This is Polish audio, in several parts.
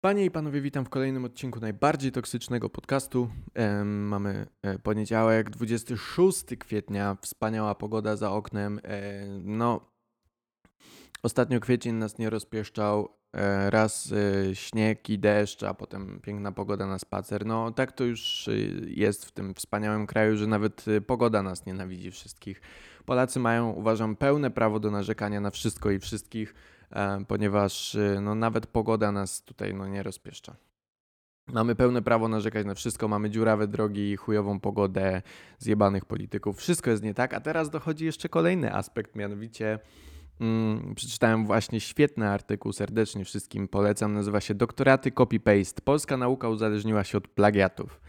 Panie i panowie, witam w kolejnym odcinku najbardziej toksycznego podcastu. Mamy e, poniedziałek, 26 kwietnia, wspaniała pogoda za oknem. E, no, ostatnio kwiecień nas nie rozpieszczał. E, raz śnieg i deszcz, a potem piękna pogoda na spacer. No, tak to już jest w tym wspaniałym kraju, że nawet pogoda nas nienawidzi wszystkich. Polacy mają, uważam, pełne prawo do narzekania na wszystko i wszystkich ponieważ e, no, nawet pogoda nas tutaj no, nie rozpieszcza. Mamy pełne prawo narzekać na wszystko, mamy dziurawe drogi, chujową pogodę, zjebanych polityków, wszystko jest nie tak, a teraz dochodzi jeszcze kolejny aspekt, mianowicie mm, przeczytałem właśnie świetny artykuł, serdecznie wszystkim polecam, nazywa się Doktoraty Copy-Paste. Polska nauka uzależniła się od plagiatów.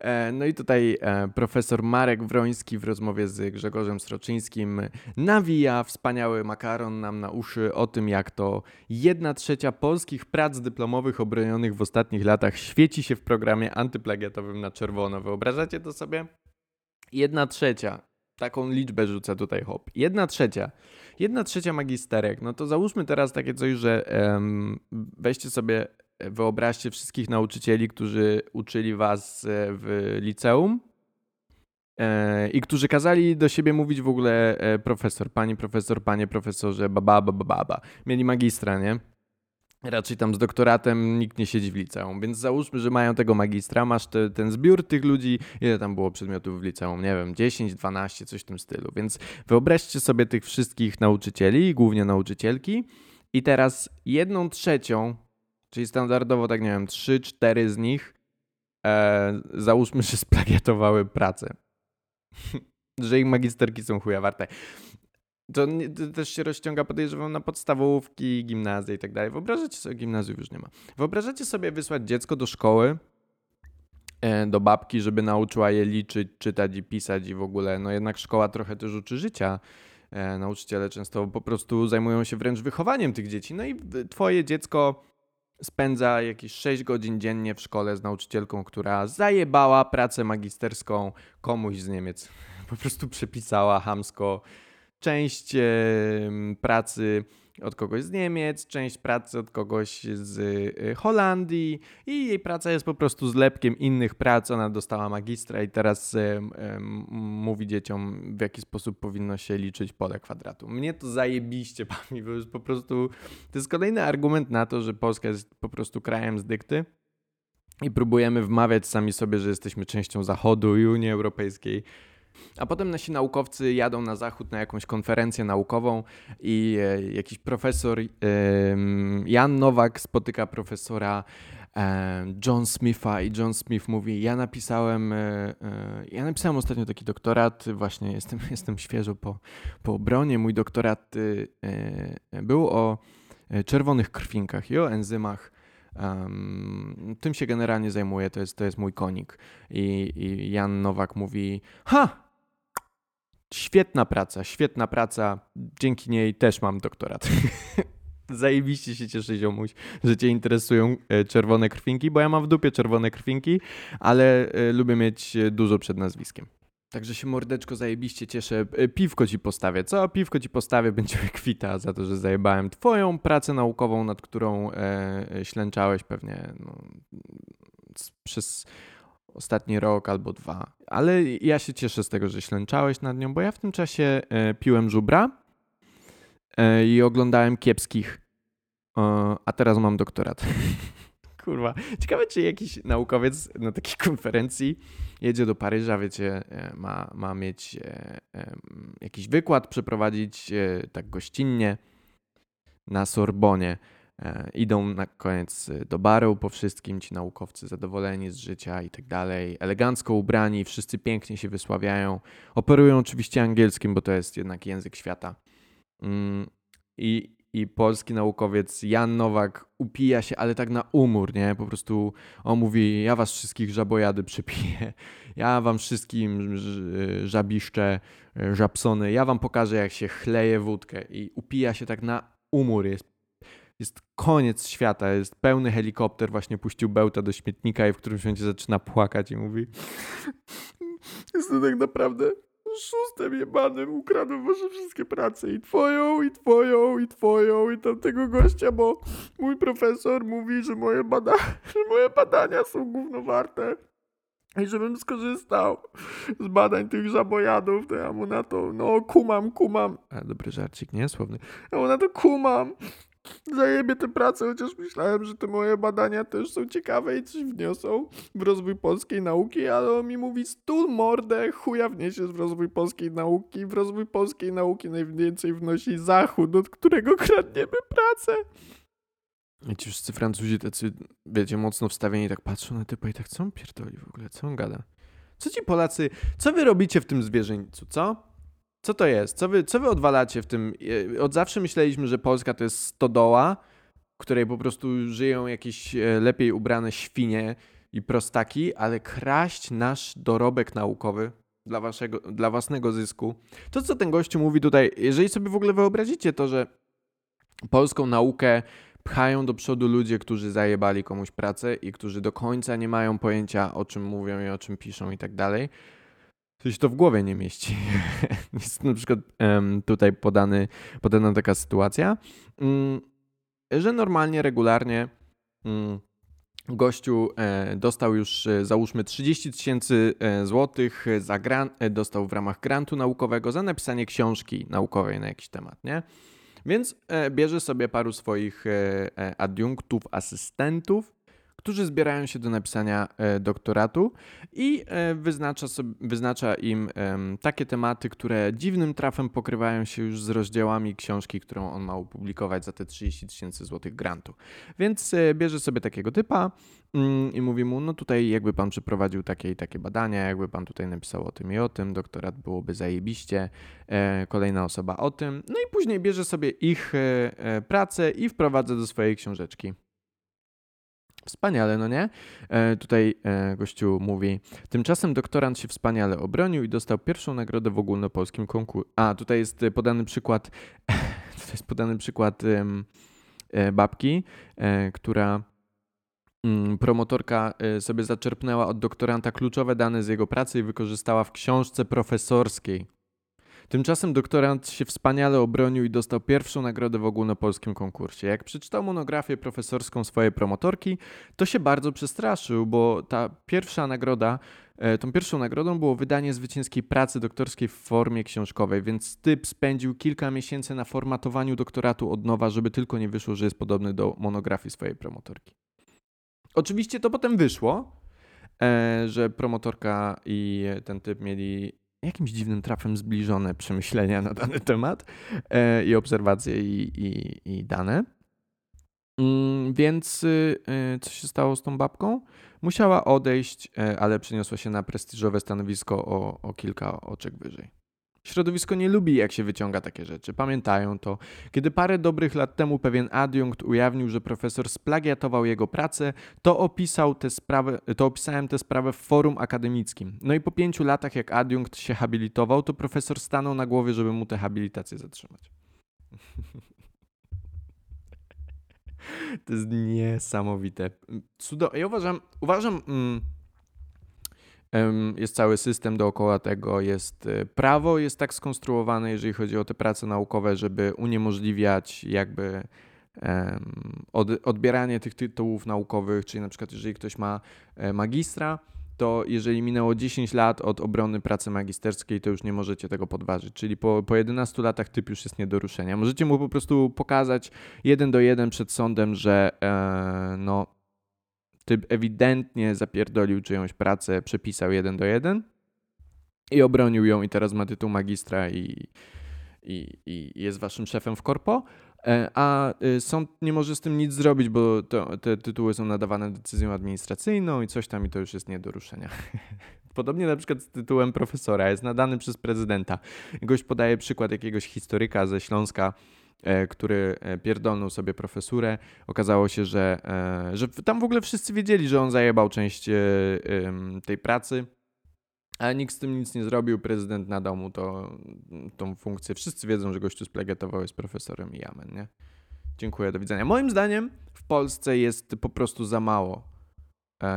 E, No i tutaj e, profesor Marek Wroński w rozmowie z Grzegorzem Sroczyńskim nawija wspaniały makaron nam na uszy o tym, jak to jedna trzecia polskich prac dyplomowych obronionych w ostatnich latach świeci się w programie antyplagiatowym na czerwono. Wyobrażacie to sobie? Jedna trzecia. Taką liczbę rzucę tutaj hop. Jedna trzecia. Jedna trzecia magisterek. No to załóżmy teraz takie coś, że em, weźcie sobie wyobraźcie wszystkich nauczycieli, którzy uczyli was e, w liceum e, i którzy kazali do siebie mówić w ogóle e, profesor, pani profesor, panie profesorze, baba, baba, baba. Mieli magistra, nie? Raczej tam z doktoratem nikt nie siedzi w liceum, więc załóżmy, że mają tego magistra, masz te, ten zbiór tych ludzi, ile tam było przedmiotów w liceum, nie wiem, 10, 12, coś w tym stylu. Więc wyobraźcie sobie tych wszystkich nauczycieli, głównie nauczycielki i teraz jedną trzecią Czyli standardowo, tak nie wiem, 3-4 z nich e, załóżmy, że splagiatowały pracę. że ich magisterki są chuja warte. To, to też się rozciąga, podejrzewam, na podstawówki, gimnazje i tak dalej. Wyobrażacie sobie, gimnazjów już nie ma. Wyobrażacie sobie wysłać dziecko do szkoły, e, do babki, żeby nauczyła je liczyć, czytać i pisać i w ogóle, no jednak szkoła trochę też uczy życia. E, nauczyciele często po prostu zajmują się wręcz wychowaniem tych dzieci. No i twoje dziecko spędza jakieś 6 godzin dziennie w szkole z nauczycielką, która zajebała pracę magisterską komuś z Niemiec. Po prostu przepisała hamsko część pracy od kogoś z Niemiec, część pracy od kogoś z e, Holandii i jej praca jest po prostu zlepkiem innych prac. Ona dostała magistra i teraz e, mówi dzieciom, w jaki sposób powinno się liczyć pole kwadratu. Mnie to zajebiście bawi, bo jest po prostu to jest kolejny argument na to, że Polska jest po prostu krajem z dykty i próbujemy wmawiać sami sobie, że jesteśmy częścią Zachodu i Unii Europejskiej a potem nasi naukowcy jadą na zachód na jakąś konferencję naukową i e, jakiś profesor Jan Nowak spotyka profesora e, John Smitha i John Smith mówi, ja napisałem, e, ja napisałem ostatnio taki doktorat, właśnie jestem, jestem świeżo po, po obronie, mój doktorat był o czerwonych krwinkach i o enzymach Um, tym się generalnie zajmuję, to jest, to jest mój konik. I, I Jan Nowak mówi: Ha! Świetna praca, świetna praca. Dzięki niej też mam doktorat. Zajebiście się cieszę, ziomuś, że cię interesują e, czerwone krwinki, bo ja mam w dupie czerwone krwinki, ale e, lubię mieć e, dużo przed nazwiskiem. Także się mordeczko zajebiście cieszę. Piwko ci postawię. Co? Piwko ci postawię, będziemy kwita za to, że zajebałem twoją pracę naukową, nad którą e, ślęczałeś pewnie no, przez ostatni rok albo dwa. Ale ja się cieszę z tego, że ślęczałeś nad nią, bo ja w tym czasie e, piłem żubra e, i oglądałem kiepskich, a teraz mam doktorat. Kurwa. Ciekawe, czy jakiś naukowiec na takiej konferencji jedzie do Paryża, wiecie, e, ma, ma mieć jakiś wykład, przeprowadzić tak gościnnie na Sorbonie. Idą na koniec do baru po wszystkim, ci naukowcy zadowoleni z życia i tak dalej, elegancko ubrani, wszyscy pięknie się wysławiają. Operują oczywiście angielskim, bo to jest jednak język świata. Mm, I i polski naukowiec Jan Nowak upija się, ale tak na umór, nie? Po prostu on mówi, ja was wszystkich żabojady przypiję, ja wam wszystkim żabiszczę, żabsony, ja wam pokażę jak się chleje wódkę i upija się tak na umór, jest, jest koniec świata, jest pełny helikopter, właśnie puścił bełta do śmietnika i w którymś momencie zaczyna płakać i mówi jest to tak naprawdę oszustem jebanym, ukradłem wasze wszystkie prace i twoją, i twoją, i twoją, i tamtego gościa, bo mój profesor mówi, że moje, bada że moje badania są gównowarte. I żebym skorzystał z badań tych żabojadów, to ja mu na to, no kumam, kumam. A dobry żarcik, nie? Słowny. Ja mu na to kumam. Zajebie tę pracę, chociaż myślałem, że te moje badania też są ciekawe i coś wniosą w rozwój polskiej nauki, ale on mi mówi stul mordę, chuja wniesiesz w rozwój polskiej nauki. W rozwój polskiej nauki najwięcej wnosi Zachód, od którego kradniemy pracę. I ci wszyscy Francuzi tacy, wiecie, mocno wstawieni, tak patrzą na typa i tak, co on pierdoli w ogóle, co on gada? Co ci Polacy, co wy robicie w tym zwierzęciu, co? Co to jest? Co wy, co wy odwalacie w tym? E, od zawsze myśleliśmy, że Polska to jest stodoła, w której po prostu żyją jakieś e, lepiej ubrane świnie i prostaki, ale kraść nasz dorobek naukowy dla, waszego, dla własnego zysku. To, co ten gościu mówi tutaj, jeżeli sobie w ogóle wyobrazicie to, że polską naukę pchają do przodu ludzie, którzy zajebali komuś pracę i którzy do końca nie mają pojęcia, o czym mówią i o czym piszą i tak dalej, się to w głowie nie mieści. Jest na przykład tutaj podany, podana taka sytuacja, um, że normalnie, regularnie um, gościu e, dostał już e, załóżmy 30 tysięcy e, złotych za grant, e, dostał w ramach grantu naukowego za napisanie książki naukowej na jakiś temat, nie? Więc bierze sobie paru swoich adiunktów, asystentów, którzy zbierają się do napisania doktoratu i wyznacza, sobie, wyznacza im takie tematy, które dziwnym trafem pokrywają się już z rozdziałami książki, którą on ma opublikować za te 30 tysięcy złotych grantu. Więc bierze sobie takiego typa, Mm, i mówi mu, no tutaj jakby pan przeprowadził takie i takie badania, jakby pan tutaj napisał o tym i o tym, doktorat byłoby zajebiście, e, kolejna osoba o tym, no i później bierze sobie ich e, e, pracę i wprowadza do swojej książeczki. Wspaniale, no nie? E, tutaj e, gościu mówi, tymczasem doktorant się wspaniale obronił i dostał pierwszą nagrodę w ogólnopolskim konkursie. A, tutaj jest podany przykład, tutaj jest podany przykład e, babki, która Mm, promotorka y, sobie zaczerpnęła od doktoranta kluczowe dane z jego pracy i wykorzystała w książce profesorskiej. Tymczasem doktorant się wspaniale obronił i dostał pierwszą nagrodę w ogólnopolskim konkursie. Jak przeczytał monografię profesorską swojej promotorki, to się bardzo przestraszył, bo ta pierwsza nagroda, e, tą pierwszą nagrodą było wydanie zwycięskiej pracy doktorskiej w formie książkowej, więc typ spędził kilka miesięcy na formatowaniu doktoratu od nowa, żeby tylko nie wyszło, że jest podobny do monografii swojej promotorki. Oczywiście to potem wyszło, e, że promotorka i ten typ mieli jakimś dziwnym trafem zbliżone przemyślenia na dany temat e, i obserwacje i, i, i dane. Mm, więc y, y, co się stało z tą babką? Musiała odejść, e, ale przeniosła się na prestiżowe stanowisko o, o kilka oczek wyżej. Środowisko nie lubi, jak się wyciąga takie rzeczy. Pamiętają to. Kiedy parę dobrych lat temu pewien adiunkt ujawnił, że profesor splagiatował jego pracę, to, opisał tę sprawę, to opisałem tę sprawę w forum akademickim. No i po pięciu latach, jak adiunkt się habilitował, to profesor stanął na głowie, żeby mu tę habilitację zatrzymać. to jest niesamowite. Cudo ja uważam, uważam... Mm, jest cały system dookoła tego, jest y, prawo, jest tak skonstruowane, jeżeli chodzi o te prace naukowe, żeby uniemożliwiać jakby odbieranie tych tytułów naukowych, czyli na przykład jeżeli ktoś ma e, magistra, to jeżeli minęło 10 lat od obrony pracy magisterskiej, to już nie możecie tego podważyć. Czyli po, po 11 latach typ już jest nie do ruszenia. Możecie mu po prostu pokazać jeden do jeden przed sądem, że e, no, typ ewidentnie zapierdolił czyjąś pracę, przepisał jeden do jeden i obronił ją i teraz ma tytuł magistra i, i, i jest waszym szefem w korpo, e, a y, sąd nie może z tym nic zrobić, bo to, te tytuły są nadawane decyzją administracyjną i coś tam i to już jest nie do ruszenia. Podobnie na przykład z tytułem profesora jest nadany przez prezydenta. Gość podaje przykład jakiegoś historyka ze Śląska, który e, pierdolnął sobie profesurę. Okazało się, że, e, że tam w ogóle wszyscy wiedzieli, że on zajebał część tej pracy, ale nikt z tym nic nie zrobił. Prezydent nadał mu to, tą funkcję. Wszyscy wiedzą, że gościu splegetował jest profesorem i amen, nie? Dziękuję, do widzenia. Moim zdaniem w Polsce jest po prostu za mało.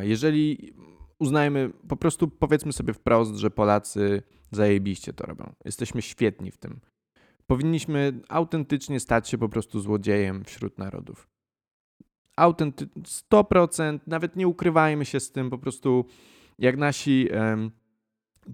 Jeżeli uznajmy, po prostu powiedzmy sobie wprost, że Polacy Zajebiście to robią. Jesteśmy świetni w tym. Powinniśmy autentycznie stać się po prostu złodziejem wśród narodów. Autenty 100%, nawet nie ukrywajmy się z tym, po prostu jak nasi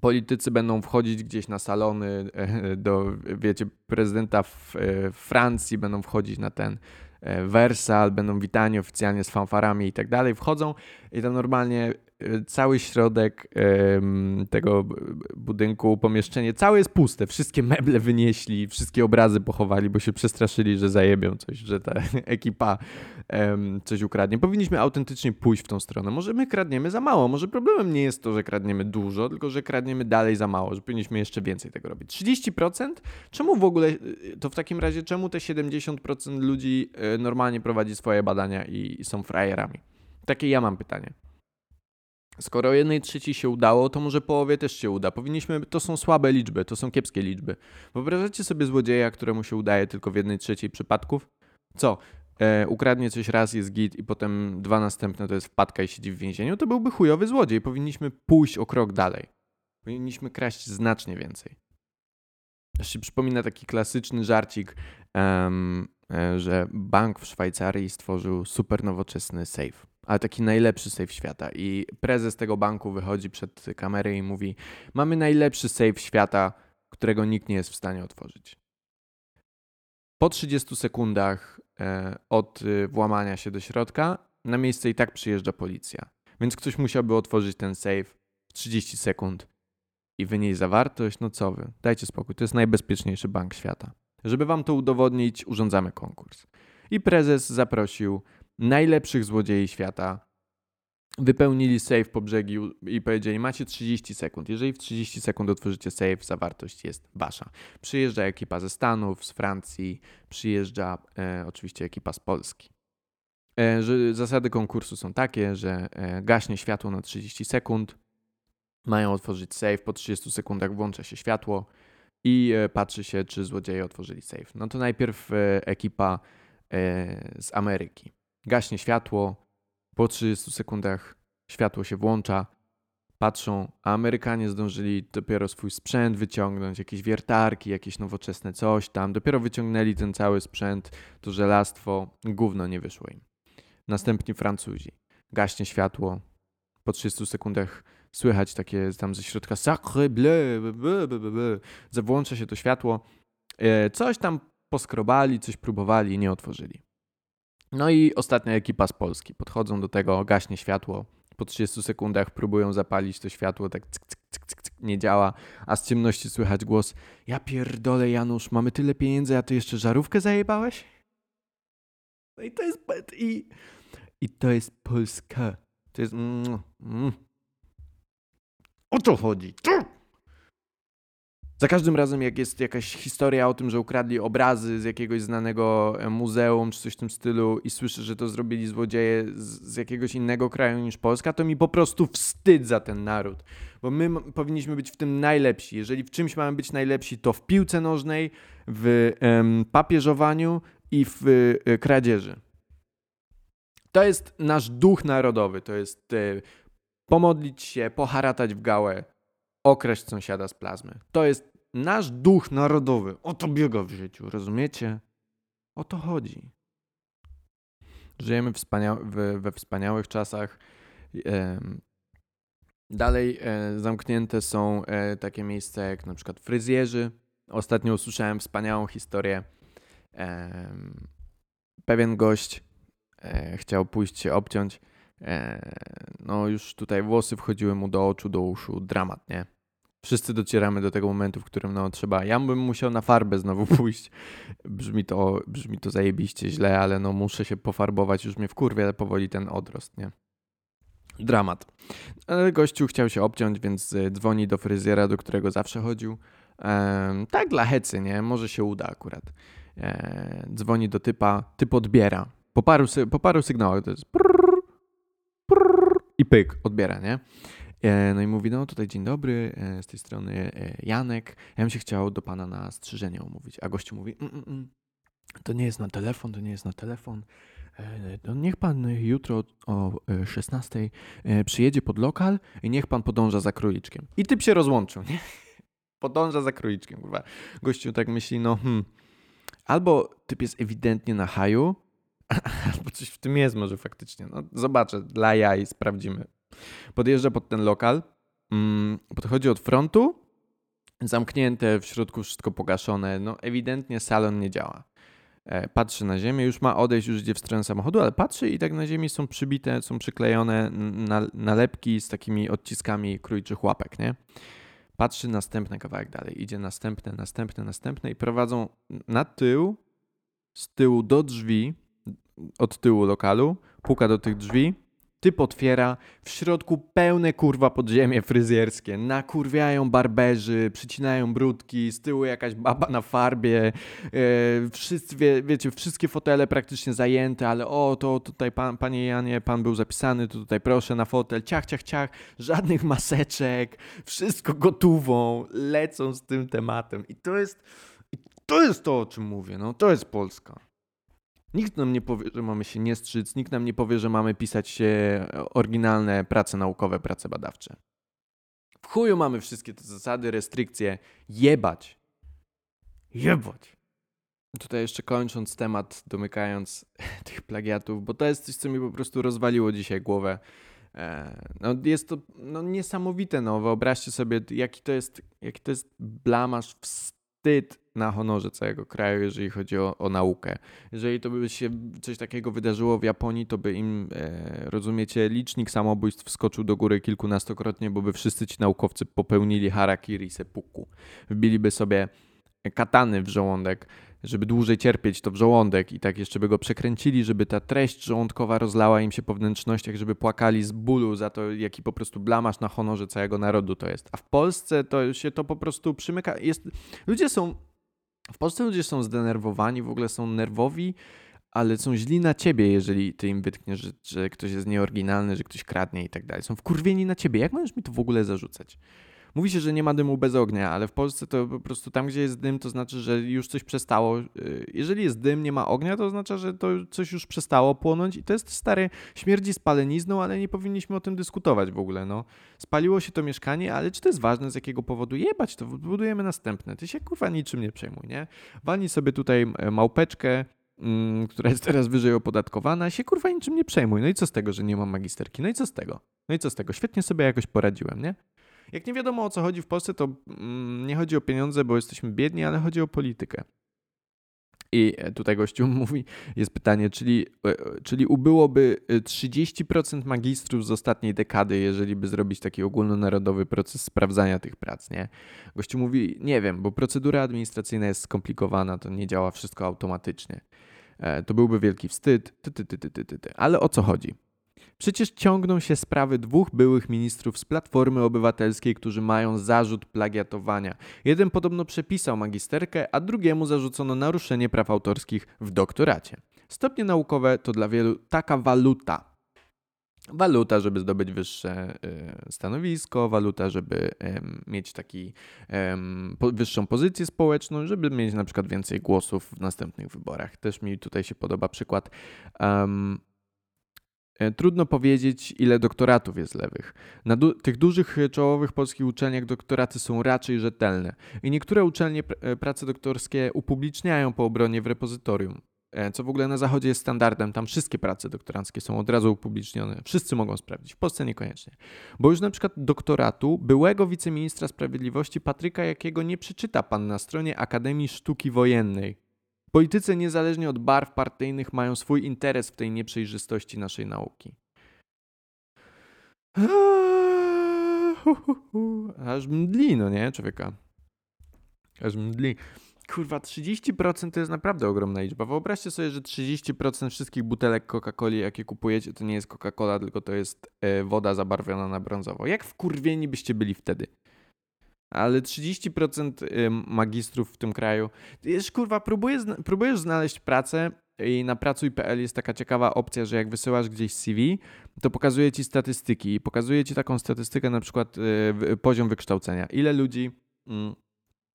politycy będą wchodzić gdzieś na salony e, do, wiecie, prezydenta w, e, Francji, będą wchodzić na ten e, Wersal, będą witani oficjalnie z fanfarami i tak dalej, wchodzą i tam normalnie cały środek tego budynku, pomieszczenie, całe jest puste. Wszystkie meble wynieśli, wszystkie obrazy pochowali, bo się przestraszyli, że zajebią coś, że ta ekipa coś ukradnie. Powinniśmy autentycznie pójść w tą stronę. Może my kradniemy za mało, może problemem nie jest to, że kradniemy dużo, tylko że kradniemy dalej za mało, że powinniśmy jeszcze więcej tego robić. 30%? Czemu w ogóle, to w takim razie, czemu te 70% ludzi e, normalnie prowadzi swoje badania i są frajerami? Takie ja mam pytanie. Skoro jednej trzeciej się udało, to może połowie też się uda. Powinniśmy, to są słabe liczby, to są kiepskie liczby. Wyobrażacie sobie złodzieja, któremu się udaje tylko w jednej trzeciej przypadków? Co? E, ukradnie coś raz, jest git i potem dwa następne to jest wpadka i siedzi w więzieniu? To byłby chujowy złodziej. Powinniśmy pójść o krok dalej. Powinniśmy kraść znacznie więcej. Aż się przypomina taki klasyczny żarcik, um, że bank w Szwajcarii stworzył super nowoczesny safe ale taki najlepszy safe świata. I prezes tego banku wychodzi przed kamerę i mówi: Mamy najlepszy safe świata, którego nikt nie jest w stanie otworzyć. Po 30 sekundach e, od e, włamania się do środka na miejsce i tak przyjeżdża policja. Więc ktoś musiałby otworzyć ten safe w 30 sekund i wynieść zawartość. No co wy, dajcie spokój, to jest najbezpieczniejszy bank świata. Żeby wam to udowodnić, urządzamy konkurs. I prezes zaprosił najlepszych złodziei świata wypełnili safe po brzegi i powiedzieli: Macie 30 sekund. Jeżeli w 30 sekund otworzycie safe, zawartość jest wasza. Przyjeżdża ekipa ze Stanów, z Francji, przyjeżdża e, oczywiście ekipa z Polski. E, że zasady konkursu są takie, że e, gaśnie światło na 30 sekund, mają otworzyć safe, po 30 sekundach włącza się światło i e, patrzy się, czy złodzieje otworzyli safe. No to najpierw ekipa z Ameryki gaśnie światło, po 30 sekundach światło się włącza, patrzą, a Amerykanie zdążyli dopiero swój sprzęt wyciągnąć, jakieś wiertarki, jakieś nowoczesne coś tam, dopiero wyciągnęli ten cały sprzęt, to żelastwo, gówno nie wyszło im. Następni Francuzi. Gaśnie światło, po 30 sekundach słychać takie tam ze środka sacre bleu, bleu, się to światło, e, coś tam poskrobali, coś próbowali, nie otworzyli. No i ostatnia ekipa z Polski. Podchodzą do tego, gaśnie światło. Po 30 sekundach próbują zapalić to światło, tak cyk, cyk, cyk, cyk, cyk, nie działa, a z ciemności słychać głos Ja pierdolę Janusz, mamy tyle pieniędzy, a ty jeszcze żarówkę zajebałeś? No i to jest... I, i to jest Polska. To jest... Mm, mm. O co chodzi? Za każdym razem, jak jest jakaś historia o tym, że ukradli obrazy z jakiegoś znanego e, muzeum czy coś w tym stylu i słyszę, że to zrobili złodzieje z, jakiegoś innego kraju niż Polska, to mi po prostu wstyd za ten naród. Bo my powinniśmy być w tym najlepsi. Jeżeli w czymś mamy być najlepsi, to w piłce nożnej, w em, papieżowaniu i w e, kradzieży. To jest nasz duch narodowy. To jest e, pomodlić się, poharatać w gałę, okraść sąsiada z plazmy. To jest nasz duch narodowy. O to biega w życiu, rozumiecie? O to chodzi. Żyjemy wspania we, we wspaniałych czasach. Dalej e, zamknięte są e, takie miejsca jak na przykład fryzjerzy. Ostatnio usłyszałem wspaniałą historię. Pewien gość e, chciał pójść się obciąć. No, już tutaj włosy wchodziły mu do oczu, do uszu. Dramat, nie? Wszyscy docieramy do tego momentu, w którym no trzeba. Ja bym musiał na farbę znowu pójść. Brzmi to, brzmi to zajebiście źle, ale no muszę się pofarbować. Już mnie wkurwia powoli ten odrost, nie? Dramat. Ale gościu chciał się obciąć, więc e, dzwoni do fryzjera, do którego zawsze chodził. Ehm, tak dla hecy, nie? Może się uda akurat. Ehm, dzwoni do typa, typ odbiera. Po paru, po paru sygnałach to jest prrr, prrr, i pyk, odbiera, nie? E, no i mówi, no tutaj dzień dobry, e, z tej strony e, Janek, ja bym się chciał do pana na strzyżenie umówić. A gościu mówi, mm, mm, mm, to nie jest na telefon, to nie jest na telefon. No niech pan jutro o 16 przyjedzie pod lokal i niech pan podąża za króliczkiem. I typ się rozłączył, nie? podąża za króliczkiem, kurwa. Gościu tak myśli, no hmm, albo typ jest ewidentnie na haju, albo coś w tym jest może faktycznie. No zobaczę, dla jaj sprawdzimy. Podjeżdża pod ten lokal, mm, podchodzi od frontu, zamknięte, w środku wszystko pogaszone, no ewidentnie salon nie działa. E, patrzy na ziemię, już ma odejść, już idzie w stronę samochodu, ale patrzy i tak na ziemi są przybite, są przyklejone nalepki z takimi odciskami krójczych łapek, nie? Patrzy następny kawałek dalej, idzie następne, następne, następne i prowadzą na tył, z tyłu do drzwi, od tyłu lokalu, puka do tych drzwi, Typ otwiera, w środku pełne kurwa podziemie fryzjerskie. Nakurwiają barberzy, przycinają brudki, z tyłu jakaś baba na farbie. E, wszyscy, wie, wiecie, wszystkie fotele praktycznie zajęte, ale o, to tutaj pan, panie Janie, pan był zapisany, to tutaj proszę na fotel. Ciach, ciach, ciach, żadnych maseczek, wszystko gotową, lecą z tym tematem. I to jest, to jest to, o czym mówię, no, to jest Polska. Nikt nam nie powie, że mamy się nie strzyc, nikt nam nie powie, że mamy pisać się oryginalne prace naukowe, prace badawcze. W chuju mamy wszystkie te zasady, restrykcje. Jebać. Jebać. Tutaj jeszcze kończąc temat, domykając tych plagiatów, bo to jest coś, co mi po prostu rozwaliło dzisiaj głowę. E, no jest to no, niesamowite, no wyobraźcie sobie, jaki to jest, jaki to jest blamasz, wstyd na honorze całego kraju, jeżeli chodzi o, o naukę. Jeżeli to by się coś takiego wydarzyło w Japonii, to by im, e, rozumiecie, licznik samobójstw wskoczył do góry kilkunastokrotnie, bo by wszyscy ci naukowcy popełnili harakiri seppuku. Wbiliby sobie katany w żołądek, żeby dłużej cierpieć to w żołądek i tak jeszcze by go przekręcili, żeby ta treść żołądkowa rozlała im się po wnętrznościach, żeby płakali z bólu za to, jaki po prostu blamasz na honorze całego narodu to jest. A w Polsce to się to po prostu przymyka. Jest, ludzie są w Polsce ludzie są zdenerwowani, w ogóle są nerwowi, ale są źli na ciebie, jeżeli ty im wytkniesz, że, że ktoś jest nieoryginalny, że ktoś kradnie i tak dalej. Są wkurwieni na ciebie. Jak możesz mi to w ogóle zarzucać? Mówi się, że nie ma dymu bez ognia, ale w Polsce to po prostu tam, gdzie jest dym, to znaczy, że już coś przestało. Y, jeżeli jest dym, nie ma ognia, to oznacza, że to coś już przestało płonąć i to jest stary, śmierdzi spalenizną, ale nie powinniśmy o tym dyskutować w ogóle, no. Spaliło się to mieszkanie, ale czy to jest ważne, z jakiego powodu? Jebać to, budujemy następne. Ty się kurwa niczym nie przejmuj, nie? Walnij sobie tutaj małpeczkę, mm, która jest teraz wyżej opodatkowana, się kurwa niczym nie przejmuj. No i co z tego, że nie mam magisterki? No i co z tego? No i co z tego? Świetnie sobie jakoś poradziłem, nie? Jak nie wiadomo o co chodzi w Polsce, to mm, nie chodzi o pieniądze, bo jesteśmy biedni, ale chodzi o politykę. I e, tutaj gościu mówi, jest pytanie, czyli, e, czyli ubyłoby 30% e, magistrów z ostatniej dekady, jeżeli by zrobić taki ogólnonarodowy proces sprawdzania tych prac, nie? Gościu mówi, nie wiem, bo procedura administracyjna jest skomplikowana, to nie działa wszystko automatycznie. To byłby wielki wstyd, ty, ty, ty, ty, ty, ty. ale o co chodzi? Przecież ciągną się sprawy dwóch byłych ministrów z Platformy Obywatelskiej, którzy mają zarzut plagiatowania. Jeden podobno przepisał magisterkę, a drugiemu zarzucono naruszenie praw autorskich w doktoracie. Stopnie naukowe to dla wielu taka waluta. Waluta, żeby zdobyć wyższe y, stanowisko, waluta, żeby mieć taki wyższą pozycję społeczną, żeby mieć na przykład więcej głosów w następnych wyborach. Też mi tutaj się podoba przykład trudno powiedzieć, ile doktoratów jest lewych. Na du tych dużych e, czołowych polskich uczelniach doktoraty są raczej rzetelne i niektóre uczelnie pr e, prace doktorskie upubliczniają po obronie w repozytorium, co w ogóle na zachodzie jest standardem. Tam wszystkie prace doktoranckie są od razu upublicznione. Wszyscy mogą sprawdzić, w Polsce niekoniecznie. Bo już na przykład doktoratu byłego wiceministra sprawiedliwości Patryka Jakiego nie przeczyta pan na stronie Akademii Sztuki Wojennej Politycy niezależnie od barw partyjnych mają swój interes w tej nieprzejrzystości naszej nauki. Aż mdli, no nie, człowieka. Aż mdli. Kurwa, 30% to jest naprawdę ogromna liczba. Wyobraźcie sobie, że 30% wszystkich butelek Coca-Coli, jakie kupujecie, to nie jest Coca-Cola, tylko to jest e, woda zabarwiona na brązowo. Jak wkurwieni byście byli wtedy? Ale 30% magistrów w tym kraju. Jest, kurwa, próbujesz, próbujesz znaleźć pracę i na pracuj.pl jest taka ciekawa opcja, że jak wysyłasz gdzieś CV, to pokazuje ci statystyki i pokazuje ci taką statystykę, na przykład y, poziom wykształcenia. Ile ludzi mm,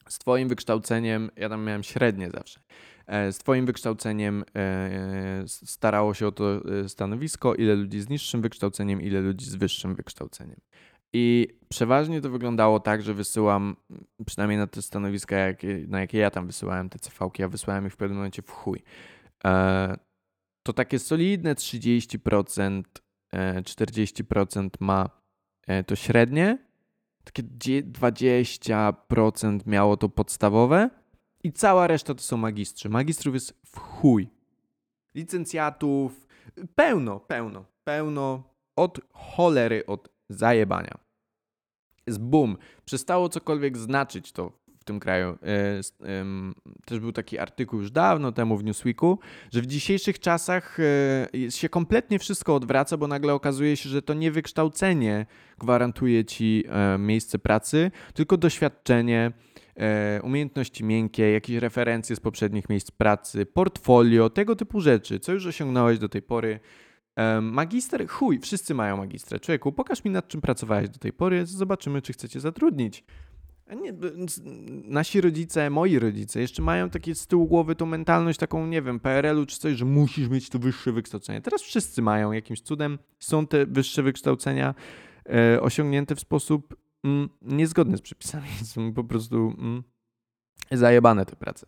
z Twoim wykształceniem, ja tam miałem średnie zawsze, e, z Twoim wykształceniem e, starało się o to stanowisko, ile ludzi z niższym wykształceniem, ile ludzi z wyższym wykształceniem. I przeważnie to wyglądało tak, że wysyłam, przynajmniej na te stanowiska, jakie, na jakie ja tam wysyłałem te CV-ki, ja wysłałem ich w pewnym momencie w chuj. E, to takie solidne 30%, 40% e, ma e, to średnie, takie 20% miało to podstawowe i cała reszta to są magistrzy. Magistrów jest w chuj. Licencjatów pełno, pełno, pełno od cholery, od zajebania. Jest boom. Przestało cokolwiek znaczyć to w tym kraju. E, też był taki artykuł już dawno temu w Newsweeku, że w dzisiejszych czasach e, się kompletnie wszystko odwraca, bo nagle okazuje się, że to nie wykształcenie gwarantuje ci e, miejsce pracy, tylko doświadczenie, umiejętności miękkie, jakieś referencje z poprzednich miejsc pracy, portfolio, tego typu rzeczy, co już osiągnąłeś do tej pory. Magister, chuj, wszyscy mają magistrę. Człowieku, pokaż mi nad czym pracowałeś do tej pory, zobaczymy, czy chcecie zatrudnić. Nie, nasi rodzice, moi rodzice jeszcze mają takie z tyłu głowy tą mentalność taką, nie wiem, PRL-u czy coś, że musisz mieć to wyższe wykształcenie. Teraz wszyscy mają jakimś cudem, są te wyższe wykształcenia e, osiągnięte w sposób mm, niezgodny z przepisami. Są po prostu mm, zajebane te prace.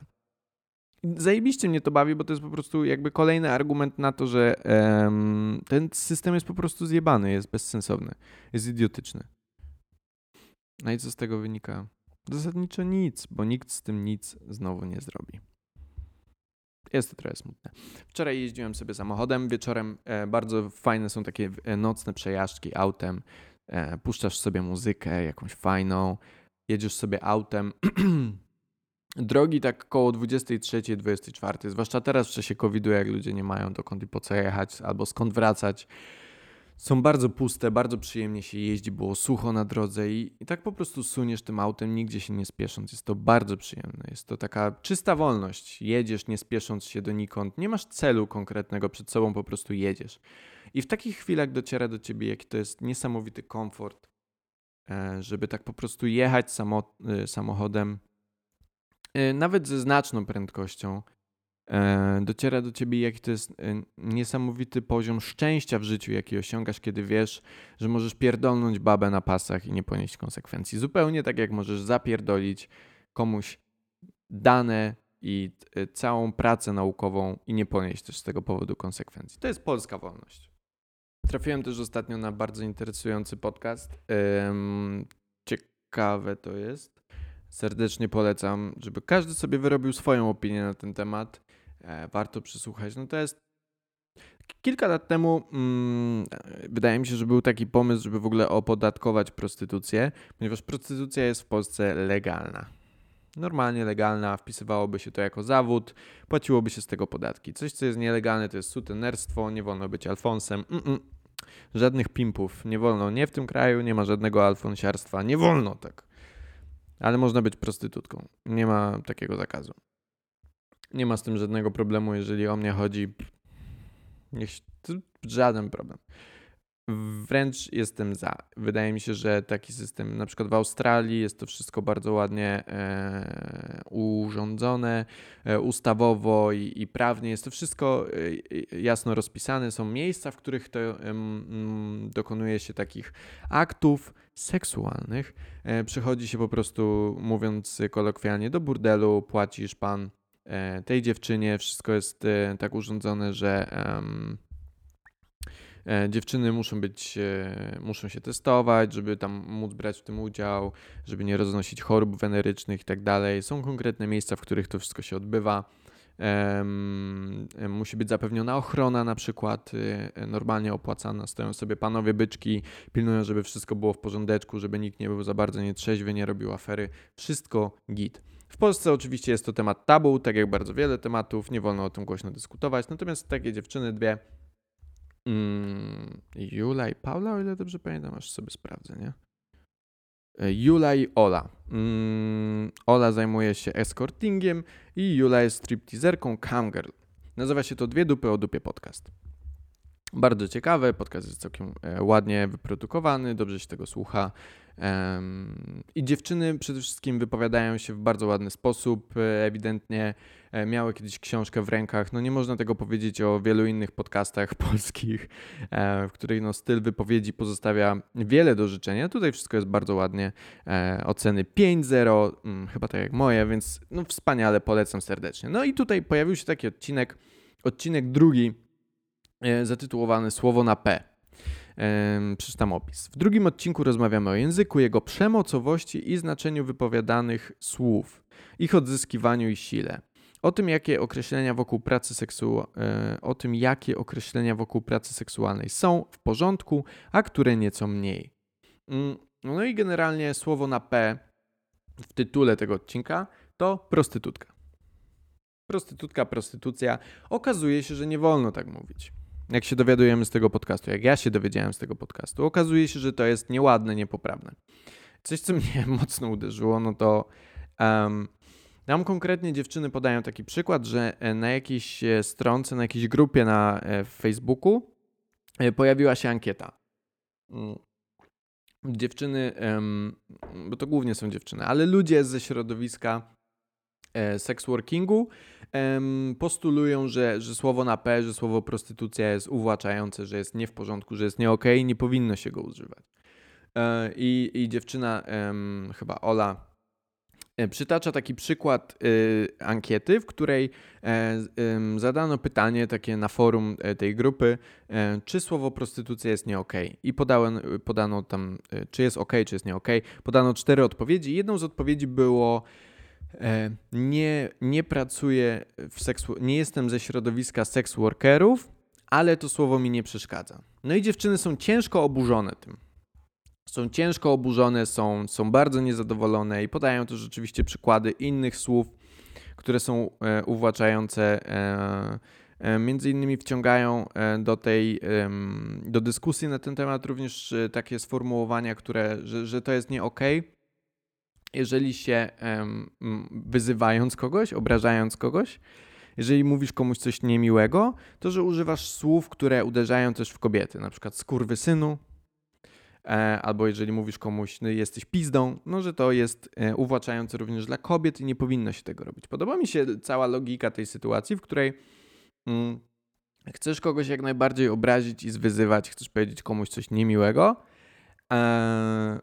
Zajebiście mnie to bawi, bo to jest po prostu jakby kolejny argument na to, że ten system jest po prostu zjebany, jest bezsensowny, jest idiotyczny. No i co z tego wynika? Zasadniczo nic, bo nikt z tym nic znowu nie zrobi. Jest to trochę smutne. Wczoraj jeździłem sobie samochodem, wieczorem e, bardzo fajne są takie e, nocne przejażdżki autem. E, puszczasz sobie muzykę jakąś fajną, jedziesz sobie autem. Drogi tak koło 23-24, zwłaszcza teraz w czasie COVID-u, jak ludzie nie mają dokąd i po co jechać albo skąd wracać są bardzo puste, bardzo przyjemnie się jeździ, było sucho na drodze i, i tak po prostu suniesz tym autem, nigdzie się nie spiesząc. Jest to bardzo przyjemne. Jest to taka czysta wolność. Jedziesz nie spiesząc się donikąd, nie masz celu konkretnego przed sobą, po prostu jedziesz. I w takich chwilach dociera do ciebie, jaki to jest niesamowity komfort, e, żeby tak po prostu jechać samo, e, samochodem, nawet ze znaczną prędkością E, dociera do ciebie, jaki to jest e, niesamowity poziom szczęścia w życiu, jaki osiągasz, kiedy wiesz, że możesz pierdolnąć babę na pasach i nie ponieść konsekwencji. Zupełnie tak jak możesz zapierdolić komuś dane i e, całą pracę naukową i nie ponieść też z tego powodu konsekwencji. To jest polska wolność. Trafiłem też ostatnio na bardzo interesujący podcast. Ciekawe to jest. Serdecznie polecam, żeby każdy sobie wyrobił swoją opinię na ten temat. E, warto przysłuchać. No to jest Kilka lat temu mm, wydaje mi się, że był taki pomysł, żeby w ogóle opodatkować prostytucję, ponieważ prostytucja jest w Polsce legalna. Normalnie legalna, wpisywałoby się to jako zawód, płaciłoby się z tego podatki. Coś, co jest nielegalne, to jest sutenerstwo, nie wolno być alfonsem. Mm-mm. Żadnych pimpów nie wolno, nie w tym kraju, nie ma żadnego alfonsiarstwa, nie wolno tak. Ale można być prostytutką, nie ma takiego zakazu. Nie ma z tym żadnego problemu, jeżeli o mnie chodzi. Niech, żaden problem. Wręcz jestem za. Wydaje mi się, że taki system, na przykład w Australii, jest to wszystko bardzo ładnie e, urządzone, e, ustawowo i, i, prawnie. Jest to wszystko e, jasno rozpisane. Są miejsca, w których to dokonuje się takich aktów seksualnych. Przychodzi się po prostu, mówiąc kolokwialnie, do burdelu, płacisz pan tej dziewczynie wszystko jest tak urządzone, że dziewczyny muszą być, muszą się testować, żeby tam móc brać w tym udział, żeby nie roznosić chorób wenerycznych i tak dalej. Są konkretne miejsca, w których to wszystko się odbywa. musi być zapewniona ochrona, na przykład normalnie opłacana. Stoją sobie panowie byczki, pilnują, żeby wszystko było w porządeczku, żeby nikt nie był za bardzo nietrzeźwy, nie robił afery. Wszystko git. W Polsce oczywiście jest to temat tabu, tak jak bardzo wiele tematów, nie wolno o tym głośno dyskutować. Natomiast takie dziewczyny, dwie, mm, Jula i Paula, o ile dobrze pamiętam, aż sobie sprawdzę, nie? E, Jula i Ola. Mm, Ola zajmuje się escortingiem i Jula jest stripteaserką camgirl. Nazywa się to Dwie dupy o dupie podcast. Bardzo ciekawe, podcast jest całkiem e, ładnie wyprodukowany, dobrze się tego słucha. I dziewczyny przede wszystkim wypowiadają się w bardzo ładny sposób, e, ewidentnie miały kiedyś książkę w rękach. No nie można tego powiedzieć o wielu innych podcastach polskich, e, w których no styl wypowiedzi pozostawia wiele do życzenia. Tutaj wszystko jest bardzo ładnie. E, oceny 5-0, mm, chyba tak jak moje, więc no wspaniale, polecam serdecznie. No i tutaj pojawił się taki odcinek, odcinek drugi zatytułowany Słowo na P. Przeczytam opis. W drugim odcinku rozmawiamy o języku, jego przemocowości i znaczeniu wypowiadanych słów, ich odzyskiwaniu i sile. O tym, jakie określenia wokół pracy seksu... E, o tym, jakie określenia wokół pracy seksualnej są w porządku, a które nieco mniej. Mm, no i generalnie słowo na P w tytule tego odcinka to prostytutka. Prostytutka, prostytucja. Okazuje się, że nie wolno tak mówić jak się dowiadujemy z tego podcastu, jak ja się dowiedziałem z tego podcastu, okazuje się, że to jest nieładne, niepoprawne. Coś, co mnie mocno uderzyło, no to um, tam konkretnie dziewczyny podają taki przykład, że e, na jakiejś e, stronce, na jakiejś grupie na e, Facebooku pojawiła się ankieta. Mm. Dziewczyny, bo to głównie są dziewczyny, ale ludzie ze środowiska sex workingu postulują, że, że słowo na P, że słowo prostytucja jest uwłaczające, że jest nie w porządku, że jest nie okej, okay, nie powinno się go używać. I, i dziewczyna, chyba Ola, przytacza taki przykład y, ankiety, w której e, zadano pytanie takie na forum tej grupy, czy słowo prostytucja jest nie okej. Okay. I podano, podano tam, czy jest ok, czy jest nie. Podano cztery odpowiedzi. Jedną z odpowiedzi było E, nie, nie pracuję w seksu, nie jestem ze środowiska seks workerów, ale to słowo mi nie przeszkadza. No i dziewczyny są ciężko oburzone tym. Są ciężko oburzone, są, są bardzo niezadowolone i podają też rzeczywiście przykłady innych słów, które są e, uwłaczające. E, e, między innymi wciągają e, do tej, do dyskusji na ten temat również e, takie sformułowania, które, że, że to jest nie. Okay jeżeli się wyzywając kogoś, obrażając kogoś, jeżeli mówisz komuś coś niemiłego, to że używasz słów, które uderzają też w kobiety, na przykład skurwysynu, albo jeżeli mówisz komuś, no jesteś pizdą, no że to jest e, uwłaczające również dla kobiet i nie powinno się tego robić. Podoba mi się cała logika tej sytuacji, w której mm, chcesz kogoś jak najbardziej obrazić i zwyzywać, chcesz powiedzieć komuś coś niemiłego, e,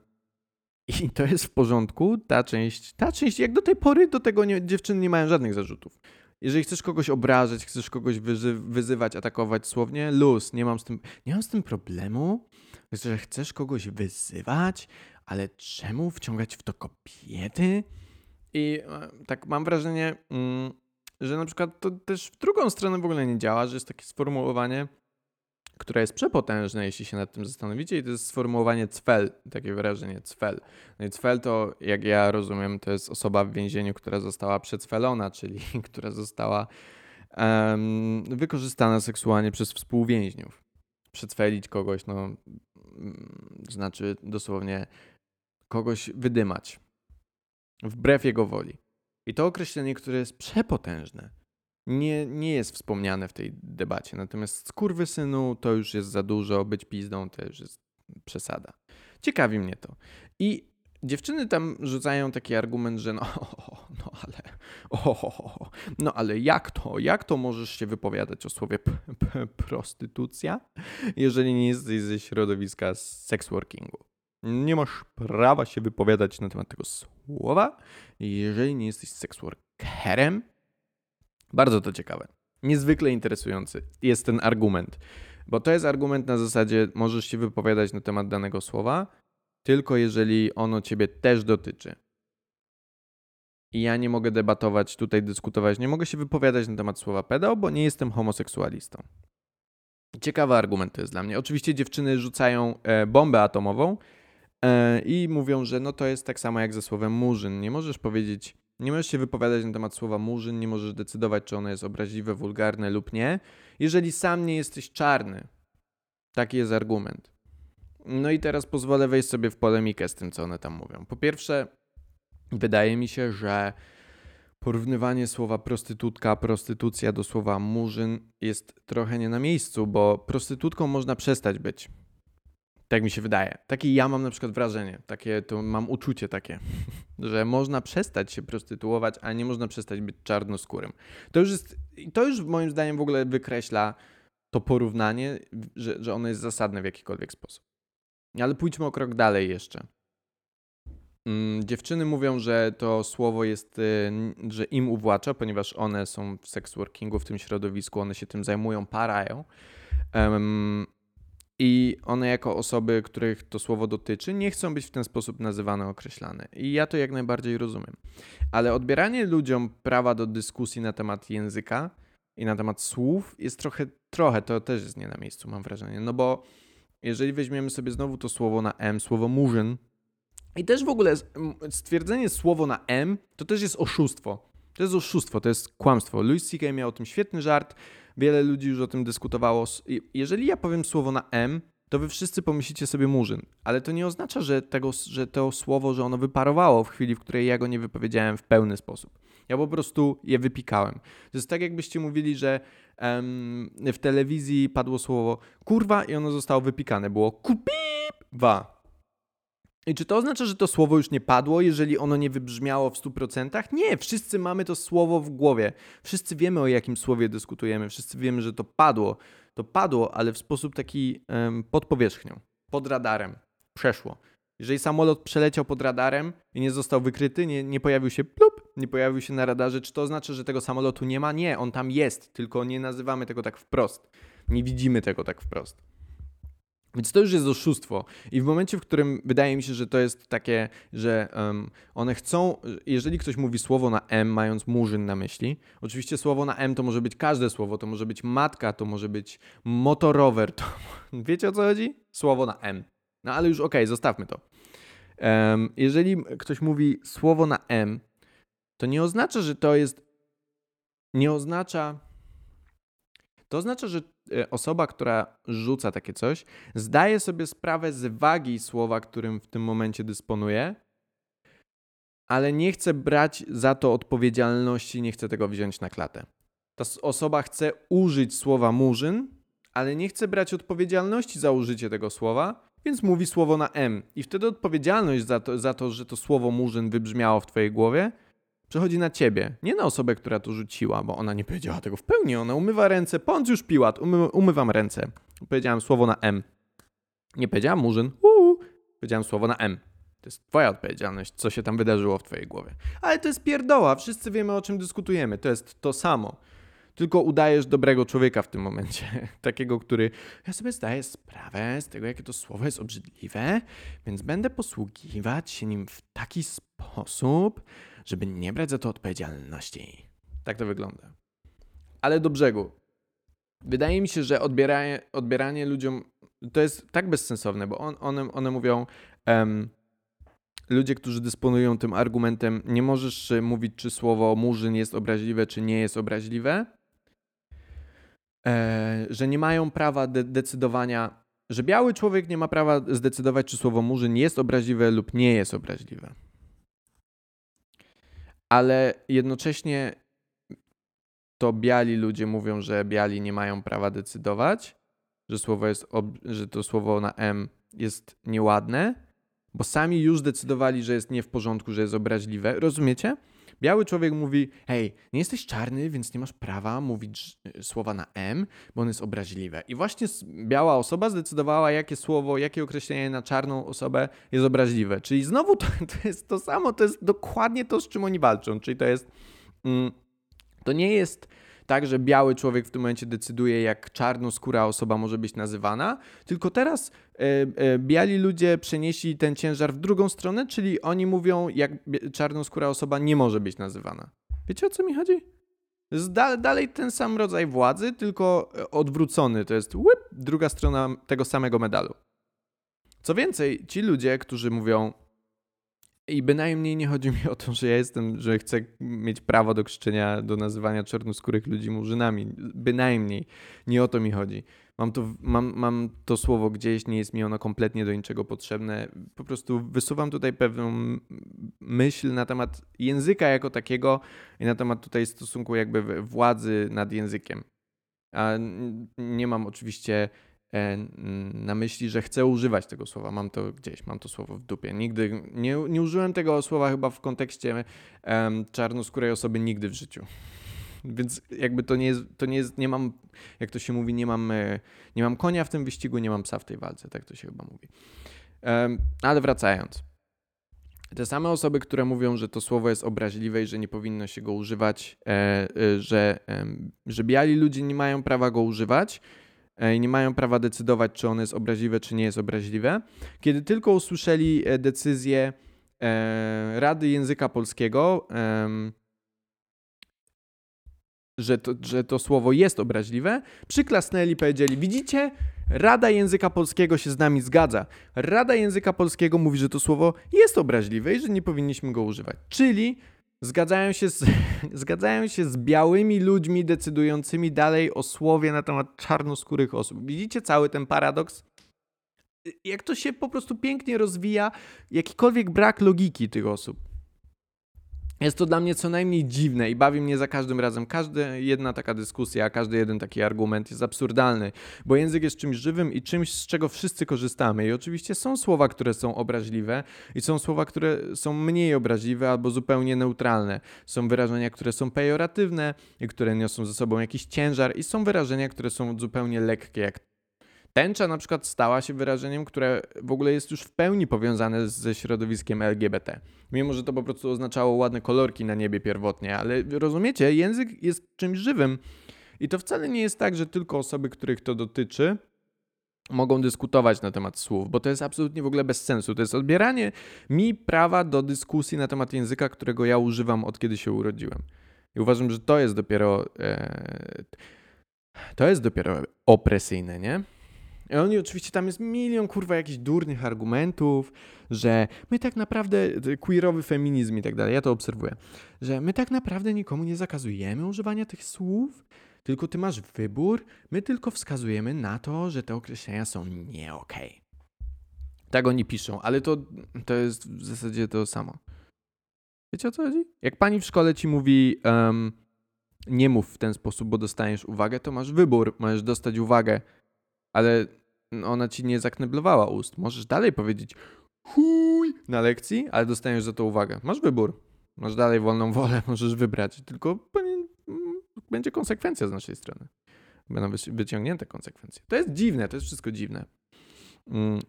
i to jest w porządku, ta część, ta część, jak do tej pory do tego nie, dziewczyny nie mają żadnych zarzutów. Jeżeli chcesz kogoś obrażać, chcesz kogoś wyzy wyzywać, atakować słownie, luz, nie mam z tym, nie mam z tym problemu, że chcesz kogoś wyzywać, ale czemu wciągać w to kobiety? I e, tak mam wrażenie, mm, że na przykład to też w drugą stronę w ogóle nie działa, że jest takie sformułowanie, która jest przepotężna, jeśli się nad tym zastanowicie, i to jest sformułowanie cfel, takie wyrażenie cfel. No i cfel to, jak ja rozumiem, to jest osoba w więzieniu, która została przecfelona, czyli która została um, wykorzystana seksualnie przez współwięźniów. Przecwelić kogoś, no, znaczy dosłownie kogoś wydymać wbrew jego woli. I to określenie, które jest przepotężne, nie, nie jest wspomniane w tej debacie. Natomiast synu to już jest za dużo, być pizdą to już jest przesada. Ciekawi mnie to. I dziewczyny tam rzucają taki argument, że no, no ale, no ale jak to, jak to możesz się wypowiadać o słowie prostytucja, jeżeli nie jesteś ze środowiska sex workingu? Nie masz prawa się wypowiadać na temat tego słowa, jeżeli nie jesteś sex workerem, bardzo to ciekawe. Niezwykle interesujący jest ten argument, bo to jest argument na zasadzie możesz się wypowiadać na temat danego słowa, tylko jeżeli ono ciebie też dotyczy. I ja nie mogę debatować, tutaj dyskutować, nie mogę się wypowiadać na temat słowa pedał, bo nie jestem homoseksualistą. Ciekawy argument to jest dla mnie. Oczywiście dziewczyny rzucają e, bombę atomową e, i mówią, że no to jest tak samo jak ze słowem murzyn. Nie możesz powiedzieć nie możesz się wypowiadać na temat słowa murzyn, nie możesz decydować, czy ono jest obraźliwe, wulgarne lub nie, jeżeli sam nie jesteś czarny. Taki jest argument. No i teraz pozwolę wejść sobie w polemikę z tym, co one tam mówią. Po pierwsze, wydaje mi się, że porównywanie słowa prostytutka, prostytucja do słowa murzyn jest trochę nie na miejscu, bo prostytutką można przestać być. Tak mi się wydaje. Takie ja mam na przykład wrażenie, takie to mam uczucie takie, że można przestać się prostytuować, a nie można przestać być czarnoskórym. To już jest, to już moim zdaniem w ogóle wykreśla to porównanie, że, że ono jest zasadne w jakikolwiek sposób. Ale pójdźmy o krok dalej jeszcze. Mm, dziewczyny mówią, że to słowo jest, y, że im uwłacza, ponieważ one są w sex workingu, w tym środowisku, one się tym zajmują, parają. I one, jako osoby, których to słowo dotyczy, nie chcą być w ten sposób nazywane, określane. I ja to jak najbardziej rozumiem. Ale odbieranie ludziom prawa do dyskusji na temat języka i na temat słów jest trochę, trochę to też jest nie na miejscu, mam wrażenie. No bo jeżeli weźmiemy sobie znowu to słowo na M, słowo murzyn, i też w ogóle stwierdzenie słowo na M to też jest oszustwo. To jest oszustwo, to jest kłamstwo. Louis C.K. miał o tym świetny żart, wiele ludzi już o tym dyskutowało. Jeżeli ja powiem słowo na M, to wy wszyscy pomyślicie sobie murzyn, ale to nie oznacza, że, tego, że to słowo, że ono wyparowało w chwili, w której ja go nie wypowiedziałem w pełny sposób. Ja po prostu je wypikałem. To jest tak, jakbyście mówili, że um, w telewizji padło słowo kurwa i ono zostało wypikane. Było kupiwa. I czy to oznacza, że to słowo już nie padło, jeżeli ono nie wybrzmiało w 100%? Nie, wszyscy mamy to słowo w głowie. Wszyscy wiemy, o jakim słowie dyskutujemy. Wszyscy wiemy, że to padło. To padło, ale w sposób taki pod powierzchnią, pod radarem. Przeszło. Jeżeli samolot przeleciał pod radarem i nie został wykryty, nie, nie pojawił się plup, nie pojawił się na radarze, czy to oznacza, że tego samolotu nie ma? Nie, on tam jest, tylko nie nazywamy tego tak wprost. Nie widzimy tego tak wprost. Więc to już jest oszustwo. I w momencie, w którym wydaje mi się, że to jest takie, że um, one chcą, jeżeli ktoś mówi słowo na M, mając murzyn na myśli, oczywiście słowo na M to może być każde słowo, to może być matka, to może być motorower, to wiecie o co chodzi? Słowo na M. No ale już okej, okay, zostawmy to. Jeżeli ktoś mówi słowo na M, to nie oznacza, że to jest. Nie oznacza. To oznacza, że e, osoba, która rzuca takie coś, zdaje sobie sprawę z wagi słowa, którym w tym momencie dysponuje, ale nie chce brać za to odpowiedzialności, nie chce tego wziąć na klatę. Ta osoba chce użyć słowa murzyn, ale nie chce brać odpowiedzialności za użycie tego słowa, więc mówi słowo na M. I wtedy odpowiedzialność za to, za to, że to słowo murzyn wybrzmiało w twojej głowie, przechodzi na ciebie, nie na osobę, która to rzuciła, bo ona nie powiedziała tego w pełni. Ona umywa ręce, już piłat, umy, umywam ręce. Powiedziałem słowo na M. Nie powiedziałam murzyn, uuu, powiedziałem słowo na M. To jest twoja odpowiedzialność, co się tam wydarzyło w twojej głowie. Ale to jest pierdoła, wszyscy wiemy o czym dyskutujemy. To jest to samo tylko udajesz dobrego człowieka w tym momencie. Takiego, który ja sobie zdaję sprawę z tego, jakie to słowo jest obrzydliwe, więc będę posługiwać się nim w taki sposób, żeby nie brać za to odpowiedzialności. Tak to wygląda. Ale do brzegu. Wydaje mi się, że odbieranie, odbieranie ludziom to jest tak bezsensowne, bo on, one, one mówią. Um, ludzie, którzy dysponują tym argumentem, nie możesz mówić, czy słowo murzyn jest obraźliwe, czy nie jest obraźliwe, że nie mają prawa de decydowania, że biały człowiek nie ma prawa zdecydować, czy słowo murzyn jest obraźliwe lub nie jest obraźliwe. Ale jednocześnie to biali ludzie mówią, że biali nie mają prawa decydować, że, słowo jest że to słowo na M jest nieładne, bo sami już decydowali, że jest nie w porządku, że jest obraźliwe. Rozumiecie? Biały człowiek mówi: Hej, nie jesteś czarny, więc nie masz prawa mówić y, słowa na M, bo ono jest obraźliwe. I właśnie biała osoba zdecydowała, jakie słowo, jakie określenie na czarną osobę jest obraźliwe. Czyli znowu to, to jest to samo, to jest dokładnie to, z czym oni walczą. Czyli to jest. Mm, to nie jest tak, że biały człowiek w tym momencie decyduje, jak czarnoskóra osoba może być nazywana, tylko teraz e, e, biali ludzie przenieśli ten ciężar w drugą stronę, czyli oni mówią, jak czarnoskóra osoba nie może być nazywana. Wiecie o co mi chodzi? Jest dalej ten sam rodzaj władzy, tylko e, odwrócony. To jest łyp, druga strona tego samego medalu. Co więcej, ci ludzie, którzy mówią, i bynajmniej nie chodzi mi o to, że ja jestem, że chcę mieć prawo do krzyczenia, do nazywania czarnoskórych ludzi murzynami. Bynajmniej. Nie o to mi chodzi. Mam to, mam, mam to słowo gdzieś, nie jest mi ono kompletnie do niczego potrzebne. Po prostu wysuwam tutaj pewną myśl na temat języka jako takiego i na temat tutaj stosunku jakby władzy nad językiem. A nie mam oczywiście na myśli, że chcę używać tego słowa. Mam to gdzieś, mam to słowo w dupie. Nigdy nie, nie użyłem tego słowa chyba w kontekście um, czarnoskórej osoby nigdy w życiu. Więc jakby to nie jest, to nie jest, nie mam, jak to się mówi, nie mam, e, nie mam konia w tym wyścigu, nie mam psa w tej walce, tak to się chyba mówi. Um, ale wracając. Te same osoby, które mówią, że to słowo jest obraźliwe i że nie powinno się go używać, e, e, że, e, że biali ludzie nie mają prawa go używać e, i nie mają prawa decydować, czy ono jest obraźliwe, czy nie jest obraźliwe. Kiedy tylko usłyszeli e, decyzję e, Rady Języka Polskiego, że to, że to słowo jest obraźliwe, przyklasnęli, powiedzieli: Widzicie, Rada Języka Polskiego się z nami zgadza. Rada Języka Polskiego mówi, że to słowo jest obraźliwe i że nie powinniśmy go używać. Czyli zgadzają się z, zgadzają się z białymi ludźmi decydującymi dalej o słowie na temat czarnoskórych osób. Widzicie cały ten paradoks? Jak to się po prostu pięknie rozwija, jakikolwiek brak logiki tych osób. Jest to dla mnie co najmniej dziwne i bawi mnie za każdym razem. Każda jedna taka dyskusja, każdy jeden taki argument jest absurdalny, bo język jest czymś żywym i czymś, z czego wszyscy korzystamy. I oczywiście są słowa, które są obraźliwe i są słowa, które są mniej obraźliwe albo zupełnie neutralne. Są wyrażenia, które są pejoratywne i które niosą ze sobą jakiś ciężar i są wyrażenia, które są zupełnie lekkie, jak Tęcza na przykład stała się wyrażeniem, które w ogóle jest już w pełni powiązane ze środowiskiem LGBT. Mimo, że to po prostu oznaczało ładne kolorki na niebie pierwotnie, ale rozumiecie, język jest czymś żywym. I to wcale nie jest tak, że tylko osoby, których to dotyczy, mogą dyskutować na temat słów, bo to jest absolutnie w ogóle bez sensu. To jest odbieranie mi prawa do dyskusji na temat języka, którego ja używam od kiedy się urodziłem. I uważam, że to jest dopiero. E, to jest dopiero opresyjne, nie? I oni oczywiście tam jest milion kurwa jakichś durnych argumentów, że my tak naprawdę, queerowy feminizm i tak dalej, ja to obserwuję, że my tak naprawdę nikomu nie zakazujemy używania tych słów, tylko ty masz wybór, my tylko wskazujemy na to, że te określenia są nie okej. Okay. Tak oni piszą, ale to, to jest w zasadzie to samo. Wiecie o co chodzi? Jak pani w szkole ci mówi, um, nie mów w ten sposób, bo dostaniesz uwagę, to masz wybór, możesz dostać uwagę, ale ona ci nie zakneblowała ust. Możesz dalej powiedzieć chuj na lekcji, ale dostaniesz za to uwagę. Masz wybór. Masz dalej wolną wolę, możesz wybrać. Tylko będzie konsekwencja z naszej strony. Będą wyciągnięte konsekwencje. To jest dziwne, to jest wszystko dziwne. Mm.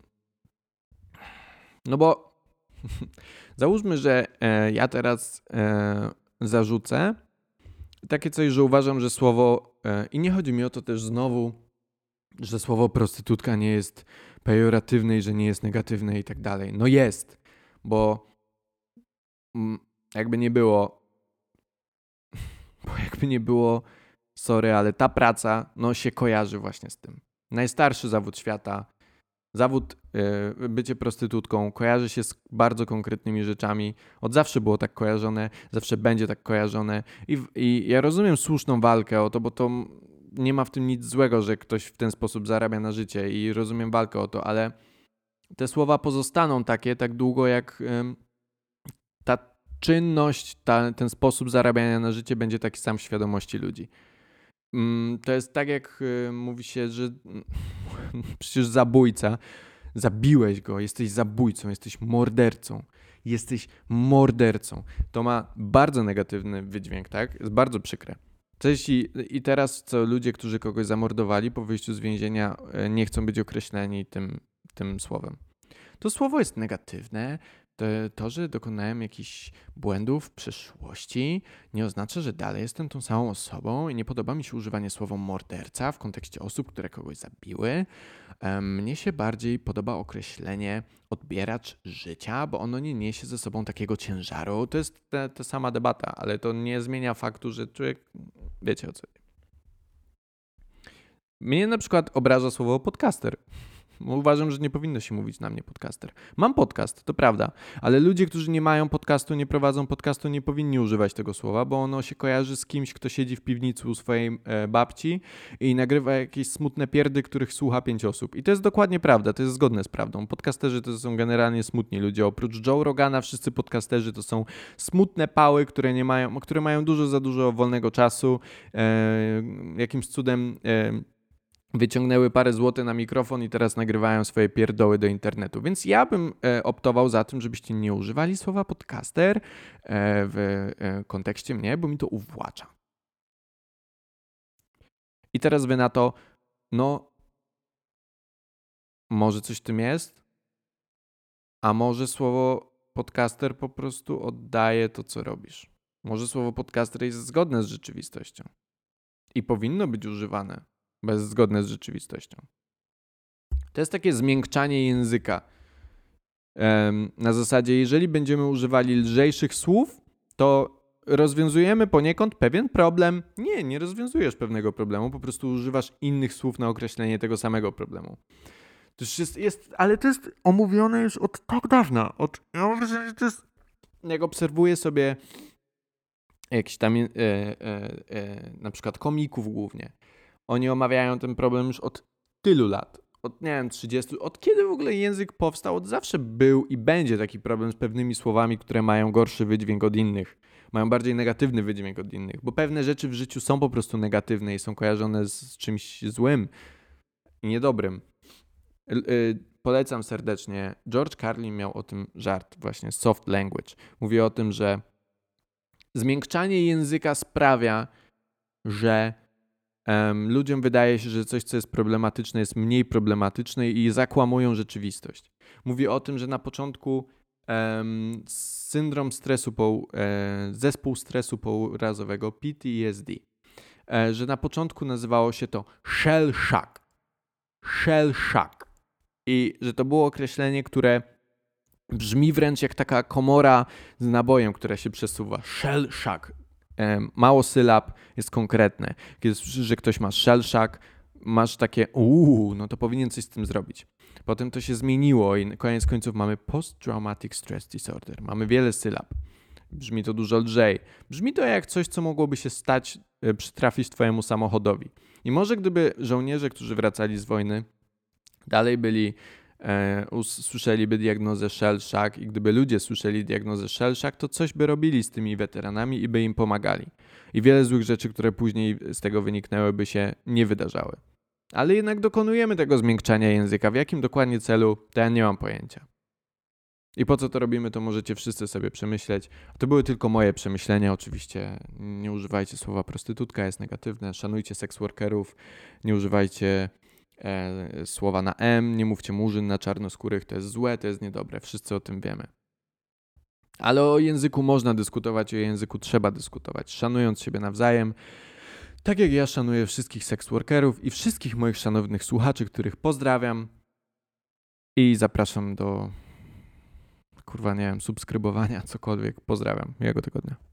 No bo załóżmy, że e, ja teraz e, zarzucę takie coś, że uważam, że słowo, e, i nie chodzi mi o to też znowu, że słowo prostytutka nie jest pejoratywne i że nie jest negatywne i tak dalej. No jest, bo mm, jakby nie było, bo jakby nie było, sorry, ale ta praca no się kojarzy właśnie z tym. Najstarszy zawód świata, zawód yy, bycie prostytutką kojarzy się z bardzo konkretnymi rzeczami. Od zawsze było tak kojarzone, zawsze będzie tak kojarzone i, i ja rozumiem słuszną walkę o to, bo to nie ma w tym nic złego, że ktoś w ten sposób zarabia na życie i rozumiem walkę o to, ale te słowa pozostaną takie tak długo, jak ta czynność, ta, ten sposób zarabiania na życie będzie taki sam w świadomości ludzi. Mm, to jest tak, jak mówi się, że przecież zabójca, zabiłeś go, jesteś zabójcą, jesteś mordercą. Jesteś mordercą. To ma bardzo negatywny wydźwięk, tak? Jest bardzo przykre. Co jeśli i teraz co ludzie, którzy kogoś zamordowali po wyjściu z więzienia e, nie chcą być określeni tym, tym słowem? To słowo jest negatywne. To, że dokonałem jakichś błędów w przeszłości, nie oznacza, że dalej jestem tą samą osobą i nie podoba mi się używanie słowa morderca w kontekście osób, które kogoś zabiły. Mnie się bardziej podoba określenie odbieracz życia, bo ono nie niesie ze sobą takiego ciężaru. To jest ta, ta sama debata, ale to nie zmienia faktu, że człowiek. Wiecie o co. Mnie na przykład obraża słowo podcaster. Uważam, że nie powinno się mówić na mnie podcaster. Mam podcast, to prawda, ale ludzie, którzy nie mają podcastu, nie prowadzą podcastu, nie powinni używać tego słowa, bo ono się kojarzy z kimś, kto siedzi w piwnicy u swojej e, babci i nagrywa jakieś smutne pierdy, których słucha pięć osób. I to jest dokładnie prawda, to jest zgodne z prawdą. Podcasterzy to są generalnie smutni ludzie. Oprócz Joe Rogana, wszyscy podcasterzy to są smutne pały, które, nie mają, które mają dużo za dużo wolnego czasu. E, jakimś cudem. E, wyciągnęły parę złotych na mikrofon i teraz nagrywają swoje pierdoły do internetu. Więc ja bym e, optował za tym, żebyście nie używali słowa podcaster e, w e, kontekście mnie, bo mi to uwłacza. I teraz wy na to, no, może coś w tym jest, a może słowo podcaster po prostu oddaje to, co robisz. Może słowo podcaster jest zgodne z rzeczywistością i powinno być używane bez zgodne z rzeczywistością. To jest takie zmiękczanie języka. Na zasadzie, jeżeli będziemy używali lżejszych słów, to rozwiązujemy poniekąd pewien problem. Nie, nie rozwiązujesz pewnego problemu, po prostu używasz innych słów na określenie tego samego problemu. To jest, jest ale to jest omówione już od tak dawna. Od, ja mam wrażenie, że to jest... Jak obserwuję sobie jakiś tam, e, e, e, na przykład komików głównie, oni omawiają ten problem już od tylu lat. Od, nie wiem, 30. Od kiedy w ogóle język powstał? Od zawsze był i będzie taki problem z pewnymi słowami, które mają gorszy wydźwięk od innych. Mają bardziej negatywny wydźwięk od innych, bo pewne rzeczy w życiu są po prostu negatywne i są kojarzone z czymś złym i niedobrym. Y, polecam serdecznie. George Carlin miał o tym żart, właśnie soft language. Mówi o tym, że zmiękczanie języka sprawia, że um, ludziom wydaje się, że coś, co jest problematyczne, jest mniej problematyczne i zakłamują rzeczywistość. Mówi o tym, że na początku um, syndrom stresu, po, e, zespół stresu pourazowego PTSD, e, że na początku nazywało się to shell shock. Shell shock. I że to było określenie, które brzmi wręcz jak taka komora z nabojem, która się przesuwa. Shell shock mało sylab, jest konkretne. Kiedy słyszysz, że ktoś ma shell shock, masz takie uuu, no to powinien coś z tym zrobić. Potem to się zmieniło i koniec końców mamy post-traumatic stress disorder. Mamy wiele sylab. Brzmi to dużo lżej. Brzmi to jak coś, co mogłoby się stać, e, przytrafić twojemu samochodowi. I może gdyby żołnierze, którzy wracali z wojny, dalej byli usłyszeliby diagnozę shell shock i gdyby ludzie słyszeli diagnozę shell shock, to coś by robili z tymi weteranami i by im pomagali. I wiele złych rzeczy, które później z tego wyniknęły, by się nie wydarzały. Ale jednak dokonujemy tego zmiękczania języka. W jakim dokładnie celu, to ja nie mam pojęcia. I po co to robimy, to możecie wszyscy sobie przemyśleć. To były tylko moje przemyślenia. Oczywiście nie używajcie słowa prostytutka, jest negatywne. Szanujcie seksworkerów, nie używajcie e, słowa na M, nie mówcie murzyn na czarnoskórych, to jest złe, to jest niedobre, wszyscy o tym wiemy. Ale o języku można dyskutować, o języku trzeba dyskutować, szanując siebie nawzajem. Tak jak ja szanuję wszystkich seksworkerów i wszystkich moich szanownych słuchaczy, których pozdrawiam i zapraszam do kurwa, nie wiem, subskrybowania, cokolwiek. Pozdrawiam. Miłego tygodnia.